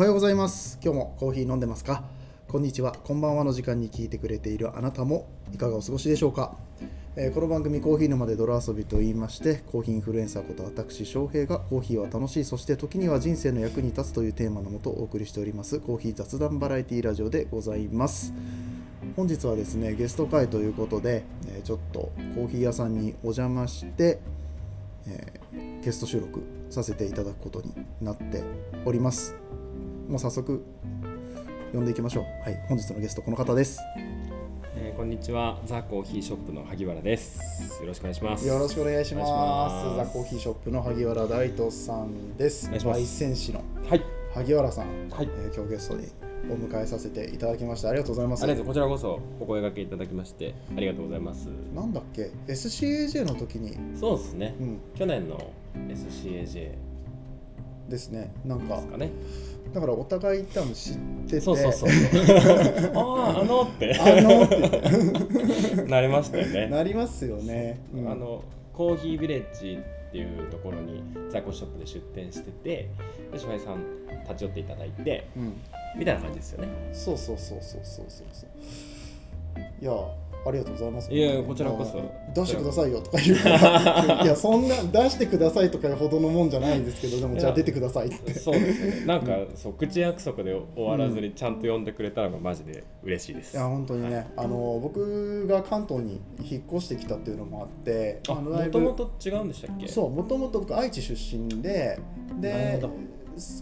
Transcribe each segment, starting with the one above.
はようございます。今日もコーヒー飲んでますか？こんにちは。こんばんはの時間に聞いてくれているあなたもいかがお過ごしでしょうか、えーこの番組コーヒー沼で泥遊びと言いましてコーヒーインフルエンサーこと私翔平がコーヒーは楽しいそして時には人生の役に立つというテーマのもとお送りしておりますコーヒー雑談バラエティラジオでございます。本日はですねゲスト会ということで、えーちょっとコーヒー屋さんにお邪魔して、えーゲスト収録させていただくことになっております。もう早速呼んでいきましょう。はい本日のゲストこの方です。えーこんにちは。ザ・コーヒーショップの萩原です。よろしくお願いします。よろしくお願いします。ザ・コーヒーショップの萩原大斗さんです。お願いします。焙煎士のはい。萩原さん、はい。えー今日ゲストにお迎えさせていただきましてありがとうございます。こちらこそお声掛けいただきましてありがとうございます。なんだっけ？SCAJ の時に。そうですね、うん。去年の SCAJ でですね。なんか。ね。だからお互い多分知ってて。そうそうそう。あああのって。あのって。なりましたよね。なりますよね、うん。あのコーヒービレッジっていうところにザコショップで出店しててで翔平さん立ち寄っていただいてうん。みたいな感じですよね。そうそうそうそうそうそうそういやありがとうございますいやこちらこそまあ出してくださいよとか言うから いやそんな出してくださいとかいうほどのもんじゃないんですけどでもじゃあ出てくださいってそうですね。なんか、そう口約束で終わらずにちゃんと呼んでくれたのがマジで嬉しいです。いや本当にね、あの僕が関東に引っ越してきたっていうのもあってあ、もともと違うんでしたっけ？そうもともと僕愛知出身でなで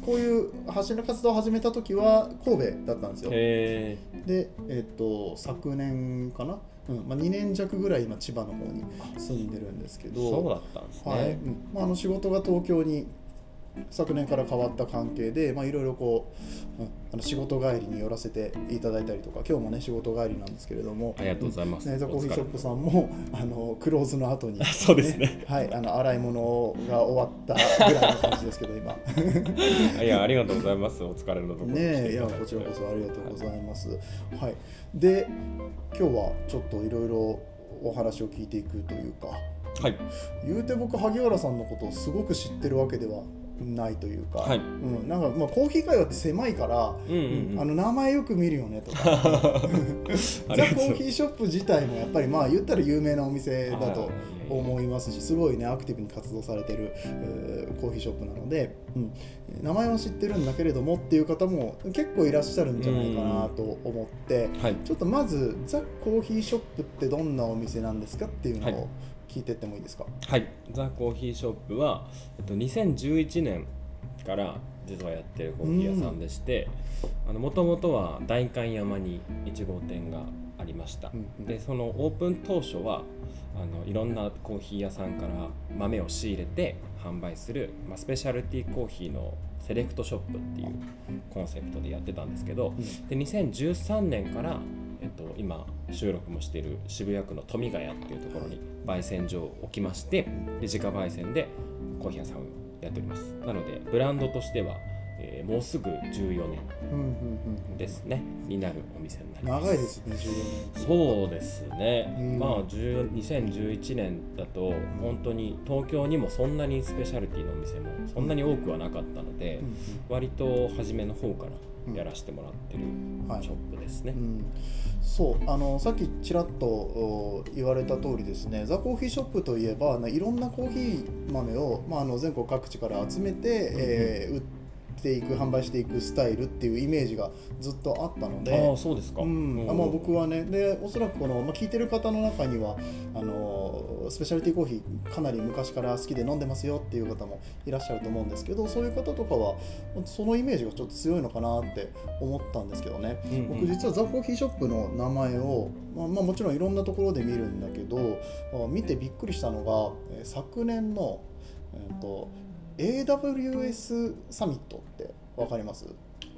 こういう発信の活動を始めた時は神戸だったんですよ。へで、えっと昨年かな、うん。まあ、2年弱ぐらい今千葉の方に住んでるんですけえ、ど。そうだったんですね。はい。うん。まあ、あの仕事が東京に昨年から変わった関係でまあいろいろこう、うんあの仕事帰りに寄らせていただいたりとか今日もね仕事帰りなんですけれどもありがとうございます。ね、ザコーヒーショップん。さんも あのクローズの後に、そうですね。はい、あの洗い物が終わったぐらいの感じですけど今 いや、ありがとうございます。お疲れのところ。ねえいやこちらこそありがとうございます。はい、で今日はちょっといろいろお話を聞いていくというかはい。言うて僕萩原さんのことをすごく知ってるわけではないというか、はい。うん、なんかまあコーヒー会話って狭いから、うんうんうん。あの名前よく見るよねとか。ザ・コーヒーショップ自体もやっぱりまあ言ったら有名なお店だと思いますしすごいねアクティブに活動されてるえーコーヒーショップなので、うん、名前は知ってるんだけれどもっていう方も結構いらっしゃるんじゃないかなと思ってはい。ちょっとまずザ・コーヒーショップってどんなお店なんですかっていうのはい。を聞いてってもいいですか、はい、ザ・コーヒーショップは、えっと、2011年から実はやってるコーヒー屋さんでしてもともとは代官山に1号店がありました、うんうん。でそのオープン当初はあのいろんなコーヒー屋さんから豆を仕入れて販売する、まあ、スペシャルティーコーヒーのセレクトショップっていうコンセプトでやってたんですけど、で2013年から、えっと、今収録もしている渋谷区の富ヶ谷っていうところに焙煎所を置きましてで自家焙煎でコーヒー屋さんをやっております。なのでブランドとしては、えーもうすぐ14年うんうんうんですねになるお店になります。長いですね14年。そうですね、うん。まあ10 2011年だと本当に東京にもそんなにスペシャルティのお店もそんなに多くはなかったので、うん割と初めの方からやらせてもらってるはい。ショップですね、うん、そうあのさっきちらっとお言われた通りですねザ・コーヒーショップといえばないろんなコーヒー豆を、まあ、あの全国各地から集めて、えー売っていく販売していくスタイルっていうイメージがずっとあったのでああそうですか、うん。あまあ、僕はねでおそらくこの、まあ、聞いてる方の中にはあのスペシャリティコーヒーかなり昔から好きで飲んでますよっていう方もいらっしゃると思うんですけどそういう方とかはそのイメージがちょっと強いのかなって思ったんですけどね、うんうん。僕実はザ・コーヒーショップの名前を、まあまあ、もちろんいろんなところで見るんだけどあ見てびっくりしたのが、えー昨年の、えー、と AWS サミットって分かります？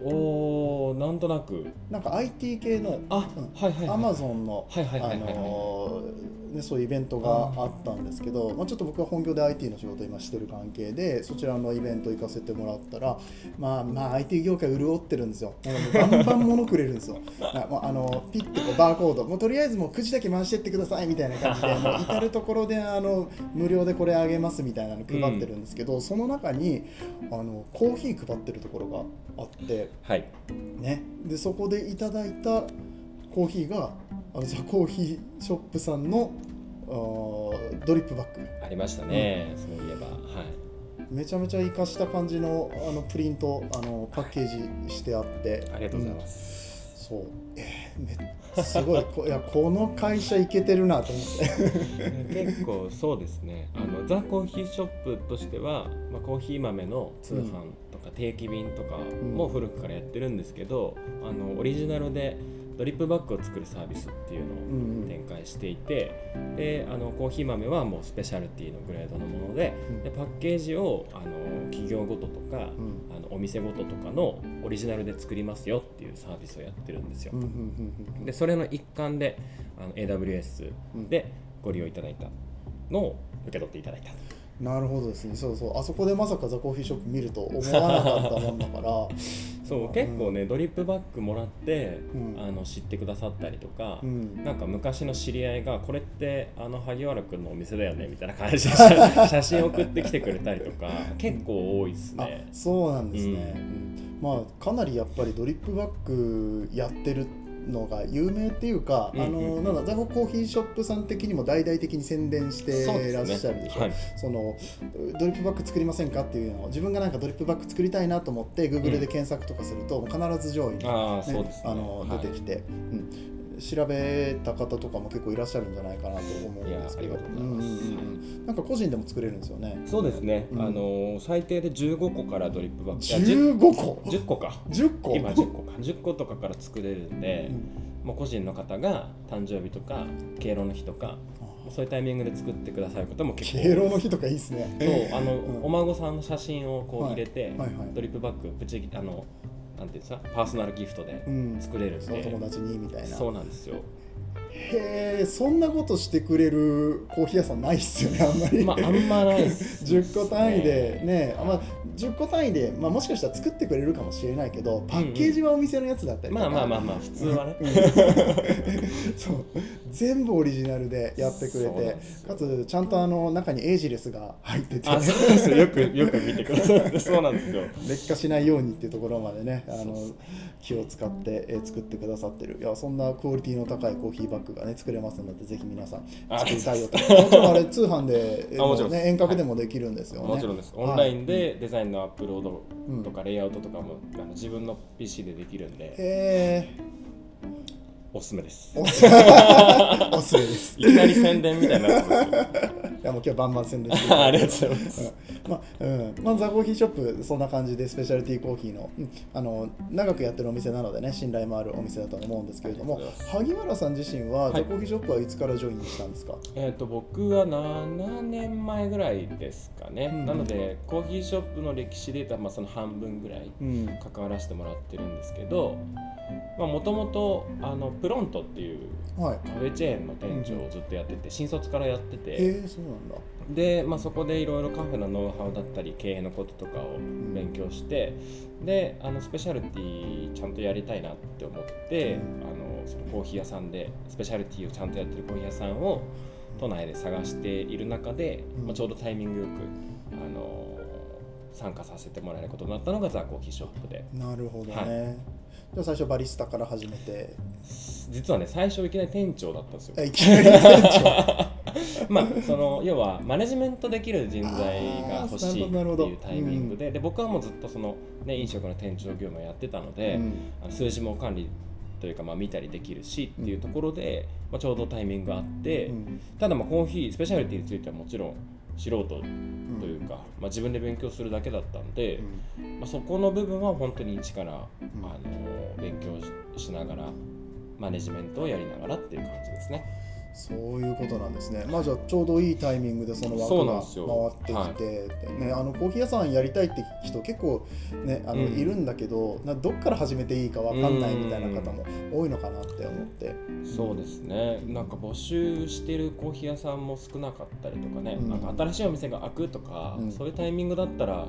おーなんとなく。なんか IT 系のあ、うん。はいはいはい。アマゾンのはいはいはいはい。あのーね、そういうイベントがあったんですけど、まあ、ちょっと僕は本業で IT の仕事を今してる関係でそちらのイベント行かせてもらったらまあまあ IT 業界潤ってるんですよ。バンバン物くれるんですよ。あもうあのピッてこうバーコード。もうとりあえずもうくじだけ回してってくださいみたいな感じで もう至る所であの無料でこれあげますみたいなの配ってるんですけど、その中にあのコーヒー配ってるところがあってはい。ね、でそこでいただいたコーヒーがあのザ・コーヒーショップさんのあードリップバッグ。ありましたね、そういえば。はい。めちゃめちゃ活かした感じのあのプリントあのパッケージしてあって。ありがとうございます、す、そう。えー、めすごい。こいやこの会社いけてるなと思って。結構そうですね。あのザ・コーヒーショップとしては、まあ、コーヒー豆の通販とか定期便とかも古くからやってるんですけど、あのオリジナルでドリップバッグを作るサービスっていうのうんうん。を展開していて、であのコーヒー豆はもうスペシャルティのグレードのものでうん。でパッケージをあの企業ごととか、うん。あのお店ごととかのオリジナルで作りますよっていうサービスをやってるんですよ。うんうんうんうん。でそれの一環であの AWS でご利用いただいたのを受け取っていただいた。なるほどですね。そうそう。あそこでまさかザ・コーヒーショップ見ると思わなかったもんだから そう結構ね、ドリップバッグもらって、うん。あの知ってくださったりとか、うん。なんか昔の知り合いがこれってあの萩原君のお店だよねみたいな感じで写 写真送ってきてくれたりとか結構多いですあね。そうなんですね、うん。まあかなりやっぱりドリップバッグやってるのが有名っていうか、うんうんあのなんだザココーヒーショップさん的にも大々的に宣伝してらっしゃるでしょ。はい。そのドリップバッグ作りませんかっていうのを自分がなんかドリップバッグ作りたいなと思って Google で検索とかすると、必ず上位に、ああね。あのはい出てきて、うん、調べた方とかも結構いらっしゃるんじゃないかなと思うんですけど。いやありがとうございます。んんうんなんか個人でも作れるんですよね。そうですね、うん。あの最低で15個からドリップバッグいや15個？10, 10個か。10個？今10個か。10個とかから作れるんで、うん。もう個人の方が誕生日とか敬老の日とかそういうタイミングで作ってくださることも結構敬老の日とかいいですね。そうあの、うん。お孫さんの写真をこうはい。入れて、はいはいドリップバッグプチあのなんていうんですかパーソナルギフトでうん。作れるんで、そう友達にみたいな。そうなんですよ。へえそんなことしてくれるコーヒー屋さんないっすよねあんまり、まああんまないっす。10個単位でねあ、まあ、10個単位で、まあ、もしかしたら作ってくれるかもしれないけどパッケージはお店のやつだったりとか、まあまあまあまあ普通はね。そう全部オリジナルでやってくれてかつちゃんとあの中にエイジレスが入ってて。あそうですよ。よくよく見てくださって。そうなんですよ。劣化しないようにっていうところまでねあの気を使って、えー作ってくださってる。いやそんなクオリティの高いコーヒーバッグがね作れますのでぜひ皆さんあ作りたいよと。もちろんあれ通販で、ね、遠隔でもできるんですよね、もちろんです。オンラインでデザインのアップロードとかレイアウトとかもあの自分の PC でできるんで。へえおすすめです。おす おすすめです。いきなり宣伝みたいになってやもう今日はバンバン宣伝して ありがとうございます。まあうん。まあ、ザ・コーヒーショップそんな感じでスペシャルティーコーヒーの,、うんあの長くやってるお店なのでね信頼もあるお店だと思うんですけれども萩原さん自身は、い。ザ・コーヒーショップはいつからジョインしたんですか？えー、と僕は7年前ぐらいですかね、うん。なのでコーヒーショップの歴史で言ったらまあその半分ぐらいうん。関わらせてもらってるんですけどもともとプロントっていうはい。カフェチェーンの店長をずっとやってて新卒からやってて。へえそうなんだ。で、まあ、そこでいろいろカフェのノウハウだったり経営のこととかを勉強してであのスペシャルティーちゃんとやりたいなって思って、うん。あのそのコーヒー屋さんでスペシャルティーをちゃんとやってるコーヒー屋さんを都内で探している中で、うん。まあ、ちょうどタイミングよくあの参加させてもらえることになったのがザ・コーヒーショップで。なるほどね、はじゃあ最初バリスタから始めて。実はね最初いきなり店長だったんですよ。あいきなり店長。まあその要はマネジメントできる人材が欲しいっていうタイミングで,、で僕はもうずっとその、ね、飲食の店長業務をやってたので、うん。数字も管理というか、まあ、見たりできるしっていうところで、まあ、ちょうどタイミングがあって、うん。ただまあコーヒースペシャリティについてはもちろん素人というか、まあ、自分で勉強するだけだったんで、まあ、そこの部分は本当に一から、あの勉強ししながらマネジメントをやりながらっていう感じですね。そういうことなんですね。まあじゃあちょうどいいタイミングでその枠が回ってきて、ねあのコーヒー屋さんやりたいって人結構ねあの、うん。いるんだけど、などっから始めていいかわかんないみたいな方も多いのかなって思って。そうですね。なんか募集してるコーヒー屋さんも少なかったりとかね、うん。なんか新しいお店が開くとか、うん。そういうタイミングだったら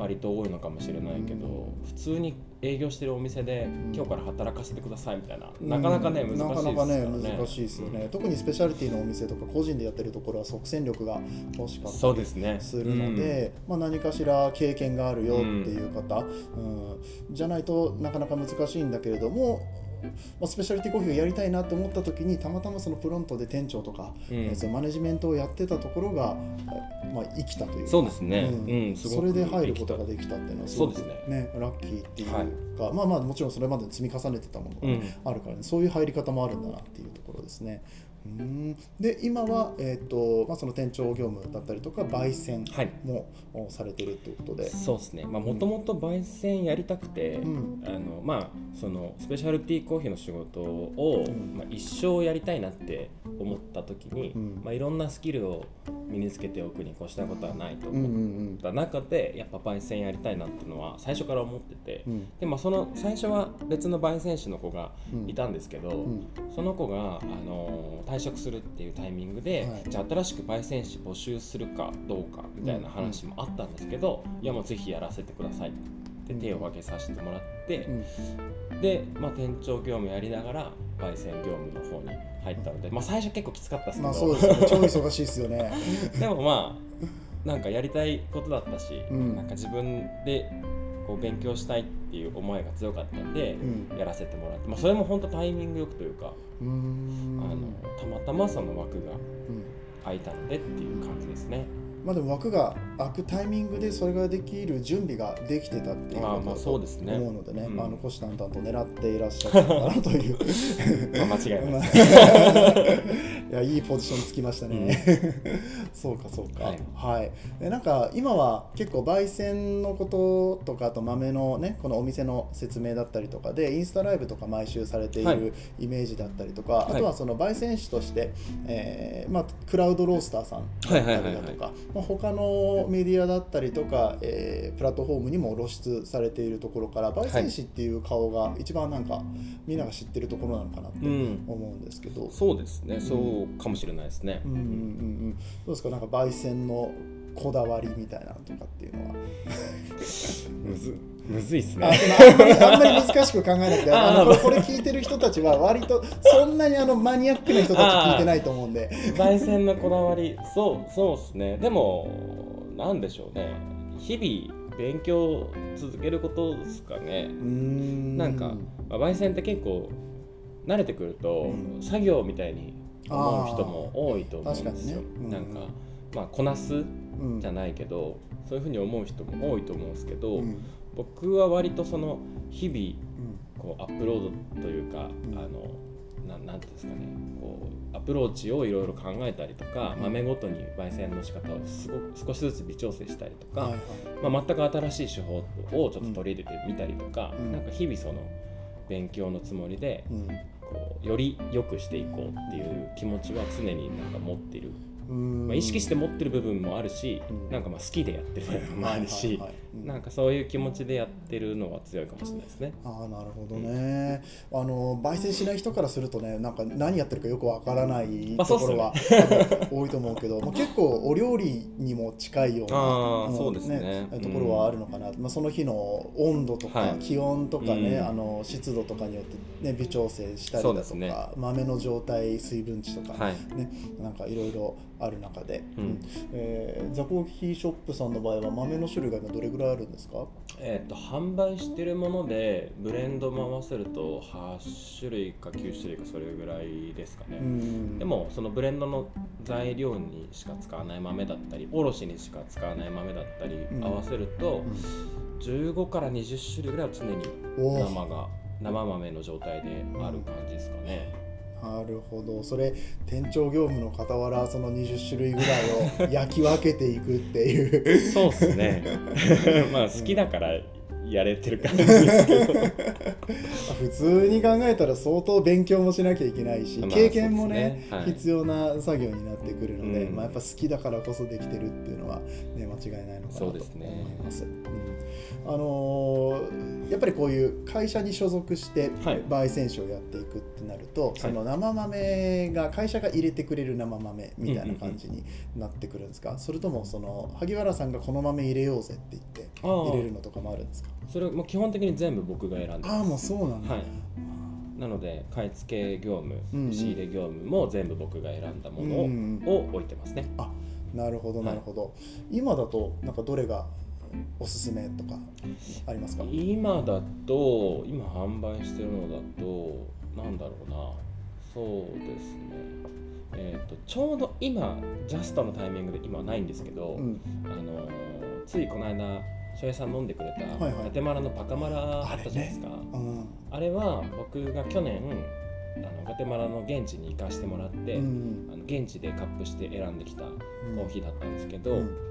割と多いのかもしれないけど、うん普通に営業してるお店で、ん。今日から働かせてくださいみたいな、なかなかねうん難しいですなかなかねからね難しいですよね、特にスペシャリティのお店とか個人でやってるところは即戦力が欲しかったりそうですね。するので、まあ、何かしら経験があるよっていう方、うん。じゃないとなかなか難しいんだけれども、まあ、スペシャリティコーヒーをやりたいなと思った時にたまたまそのプロントで店長とか、うん。えーそのマネジメントをやってたところが、まあ、生きたというか。そうですね。うん。それで入ることができたっていうのはすごくそうですね。ラッキーっていうか、はい。まあまあもちろんそれまで積み重ねてたものがね、あるからねそういう入り方もあるんだなっていうところですね。うん。で今は、えーとまあ、その店長業務だったりとか焙煎はい。もおされてるっていうことで、そうですね。もともと焙煎やりたくて、うん。あのまあそのスペシャルティーコーヒーの仕事を、うん。まあ、一生やりたいなって思った時に、うん。まあ、いろんなスキルを身につけておくに越したことはないと思んった中でやっぱ焙煎やりたいなっていうのは最初から思ってて、うん。でまあ、その最初は別の焙煎士の子がうん。いたんですけど、うん。その子が、あの退職するっていうタイミングで、はい。じゃあ新しく焙煎士募集するかどうかみたいな話もあったんですけど、いやもうぜひやらせてくださいって手を挙げさせてもらって、うん。で、まあ、店長業務やりながら焙煎業務の方に入ったので、まあ、最初結構きつかったですけど、まあそうですよね。超忙しいですよね。でもまあなんかやりたいことだったし、うん。なんか自分でこう勉強したいっていう思いが強かったんで、うん。やらせてもらって、まあ、それも本当タイミングよくというか、あのたまたまその枠がうん。空いたのでっていう感じですね。まあでも枠が開くタイミングでそれができる準備ができてたっていうことだとそうですね思うのでね、うんまあ、あの虎視眈々と狙っていらっしゃったのかなという。まあ、間違いないです。いやいいポジションつきましたね、そうかそうか。ははい。い、でなんか今は結構焙煎のこととかあと豆のねこのお店の説明だったりとかでインスタライブとか毎週されていはい。るイメージだったりとか、はい。あとはその焙煎士として、えーまあ、クラウドロースターさんだったりだとかまあ他のメディアだったりとか、えープラットフォームにも露出されているところから焙煎士っていう顔が一番なんかみんなが知ってるところなのかなってうん。思うんですけど、そうですね、そうかもしれないですね。うんうんうんうん、どうですか？なんか焙煎のこだわりみたいなのとかっていうのは、むずいっすあね。あんまりあんまり難しく考えなくてあのこれこれ聞いてる人たちは割とそんなにあのマニアックな人たち聞いてないと思うんで焙煎のこだわり、そうそうですね。でもなんでしょうね。日々勉強を続けることですかね。うんなんか、まあ、焙煎って結構慣れてくると、うん作業みたいに思う人も多いと思うんですよ。ねうんなんかまあこなすうんじゃないけど、そういうふうに思う人も多いと思うんですけど、うん僕は割とその日々うん。こうアップロードというか、うん。あのななんていうんですかね。こうアプローチをいろいろ考えたりとか、うん。豆ごとに焙煎の仕方をすごく少しずつ微調整したりとか、はいはい。まあ、全く新しい手法をちょっと取り入れてみたりとか、うん。なんか日々その勉強のつもりでうん。こうより良くしていこうっていう気持ちは常になんか持っている、うんまあ、意識して持ってる部分もあるし、うん。なんかまあ好きでやってる部分もあるし、なんかそういう気持ちでやってるのは強いかもしれないですね。ああなるほどね、あの焙煎しない人からするとねなんか何やってるかよくわからないまあところは、多いと思うけど、まあ、結構お料理にも近いようなそうですね。ところはあるのかな、まあ、その日の温度とか、はい。気温とかね、うん。あの湿度とかによって、ね、微調整したりだとか、豆の状態水分値とか、はい。ね、なんかいろいろある中で、うん。えーザコーヒーショップさんの場合は豆の種類が今どれぐらいあるんですか？えー、と販売してるものでブレンドも合わせると8種類か9種類かそれぐらいですかね、うん。でもそのブレンドの材料にしか使わない豆だったりおろしにしか使わない豆だったりうん合わせると15から20種類ぐらいは常に生が生豆の状態である感じですかね。なるほど。それ店長業務の傍らその20種類ぐらいを焼き分けていくっていう。そうっすね。まあ好きだからやれてる感じですけど。普通に考えたら相当勉強もしなきゃいけないし、まあ経験もねね。はい。必要な作業になってくるので、うん。まあ、やっぱ好きだからこそできてるっていうのは、ね、間違いないのかなと思いそうですね。ます。うん。あのっぱりこういう会社に所属してはい。焙煎酒をやっていくってなると、い。その生豆が会社が入れてくれる生豆みたいな感じになってくるんですか、それともその萩原さんがこの豆入れようぜって言って入れるのとかもあるんですか？それも基本的に全部僕が選んでああもうそうなんだ、はい。なので買い付け業務、うんうん。仕入れ業務も全部僕が選んだものを,、うん置いてますね。あなるほどはいなるほど、今だとなんかどれがおすすめとかありますか？今だと今販売してるのだとなんだろうな。そうですね。えっ、とちょうど今ジャストのタイミングで今はないんですけど、うん。あのついこの間翔平さん飲んでくれたはいはい。ガテマラのパカマラあったじゃないですか。あれ,、うん。は僕が去年あのガテマラの現地に行かしてもらって、うん。あの現地でカップして選んできたコーヒーだったんですけど、うん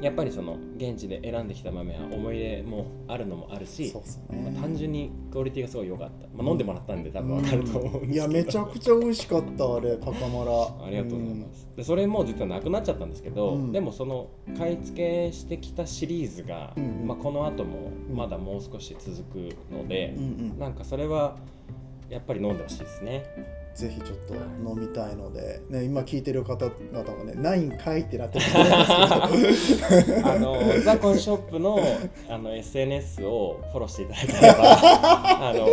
やっぱりその現地で選んできた豆は思い入れもあるのもあるしね。あ単純にクオリティがすごい良かった、まあ、飲んでもらったんで多分わかると思うんですけど、いやめちゃくちゃ美味しかったあれパカマラ。ありがとうございます、でそれも実はなくなっちゃったんですけど、うん。でもその買い付けしてきたシリーズが、うん。まあ、この後もまだもう少し続くのでうん、うん。なんかそれはやっぱり飲んでほしいですねぜひちょっと飲みたいので、ね、今聞いてる方々もね「ないんかい?」ってなってると思うんですけど。あのザコンショップのあの SNS をフォローしていただければ あの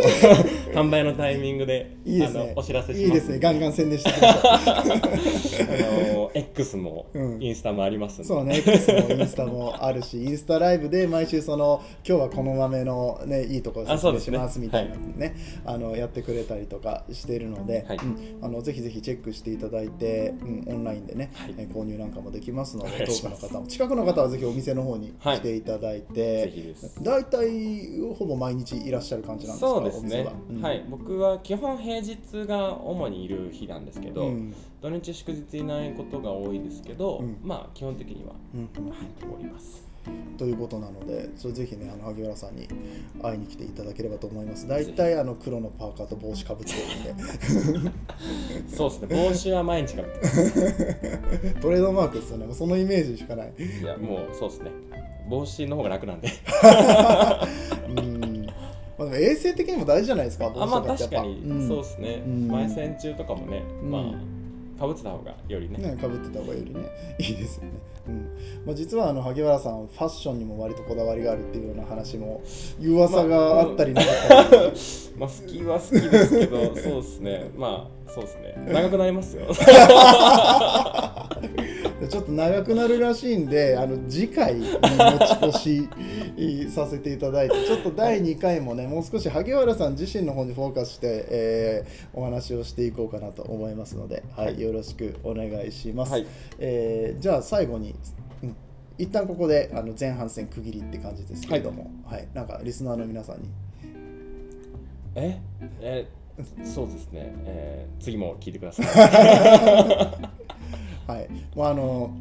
販売のタイミングでいいですね。お知らせしますいいですね。ガンガン宣伝してください。あの X もうん。インスタもありますんで、そうね X もインスタもあるしインスタライブで毎週その今日はこの豆のねいいところあそうですね説明しますみたいなのねあのやってくれたりとかしているので、はい。うんあのぜひぜひチェックしていただいて、うん、オンラインでね、購入なんかもできますのおで遠くの方も。近くの方はぜひお店の方にはい。来ていただいぜて、大体ほぼ毎日いらっしゃる感じなんですかそうですね。は、い。僕は基本平日が主にいる日なんですけど、うん。土日祝日いないことが多いですけど、うん。まあ基本的には、うん。はい、おりますということなのでそれぜひねあの萩原さんに会いに来ていただければと思います。大体あの黒のパーカーと帽子かぶってるんで。そうですね。帽子は毎日かぶってます。トレードマークですよね。もうそのイメージしかない。いやもうそうですね。帽子の方が楽なんで。うん。まあ、衛生的にも大事じゃないですか帽あまあ子とってやっぱ。確かに。そうですね、うん。前線中とかもね、うん。まあかぶってた方がよりね。ね、かぶってた方がよりね。いいですよね、うん。まあ、実はあの萩原さんファッションにも割とこだわりがあるっていうような話も噂があったりなかったり、まあ好きは好きですけどそうですね。まあそうですね。長くなりますよ ちょっと長くなるらしいんで あの次回に持ち越しさせていただいて ちょっと第2回もねもう少し萩原さん自身の方にフォーカスして、えーお話をしていこうかなと思いますので、はいはい。よろしくお願いします、はい。えーじゃあ最後に、うん、一旦ここであの前半戦区切りって感じですけれども、はいなんかリスナーの皆さんに。え？えそうですね、えー次も聞いてください はい、もうあの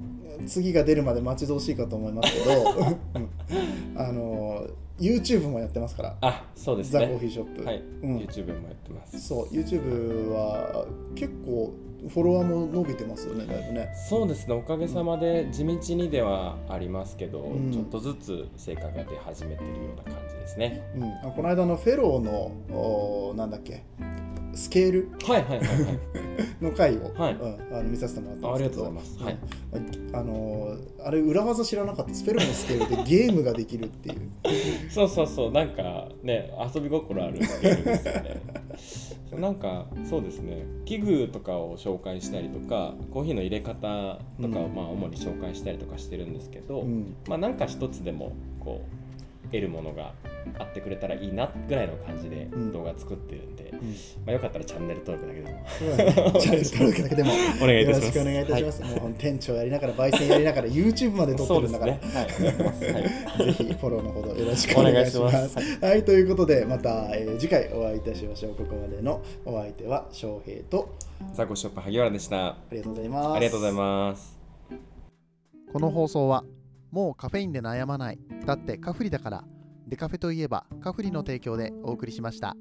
次が出るまで待ち遠しいかと思いますけど、うん。あの YouTube もやってますから、あそうですザ・コーねヒーショップ、はい、うん。YouTube もやってます。そう YouTube は結構フォロワーも伸びてますよねだいぶね。そうですね。おかげさまで地道にではありますけど、うん。ちょっとずつ成果が出始めてるような感じですね。うん、あこの間のフェローのおなんだっけスケール？はいはいはいはい。の回を、はい。うん、あの見させてもらったんあありですけど。がとうございます、はい。あのあれ裏技知らなかったです。フェローのスケールでゲームができるっていう。そうそうそう。なんかね遊び心あるスケールですよね。なんかそうですね。器具とかを紹介したりとかコーヒーの入れ方とかをうん。まあ主に紹介したりとかしてるんですけど、うん。まあなんか一つでもこう得るものがあってくれたらいいなぐらいの感じでうん。動画作ってるんで、うん。まあ、よかったらチャンネル登録だけでも。そうチャンネル登録だけでも。お願いいたします。よろしくお願いいたします。もうほん店長やりながら、焙煎やりながら、YouTube まで撮ってるんだから、ね。はい。ぜひフォローのほどよろしくお願いします。お願いします。はい、ということで、また、えー次回お会いいたしましょう。ここまでのお相手は翔平と、ザコショップ萩原でした。ありがとうございます。ありがとうございます。この放送はもうカフェインで悩まない。だってカフリだから。デカフェといえばカフリの提供でお送りしました。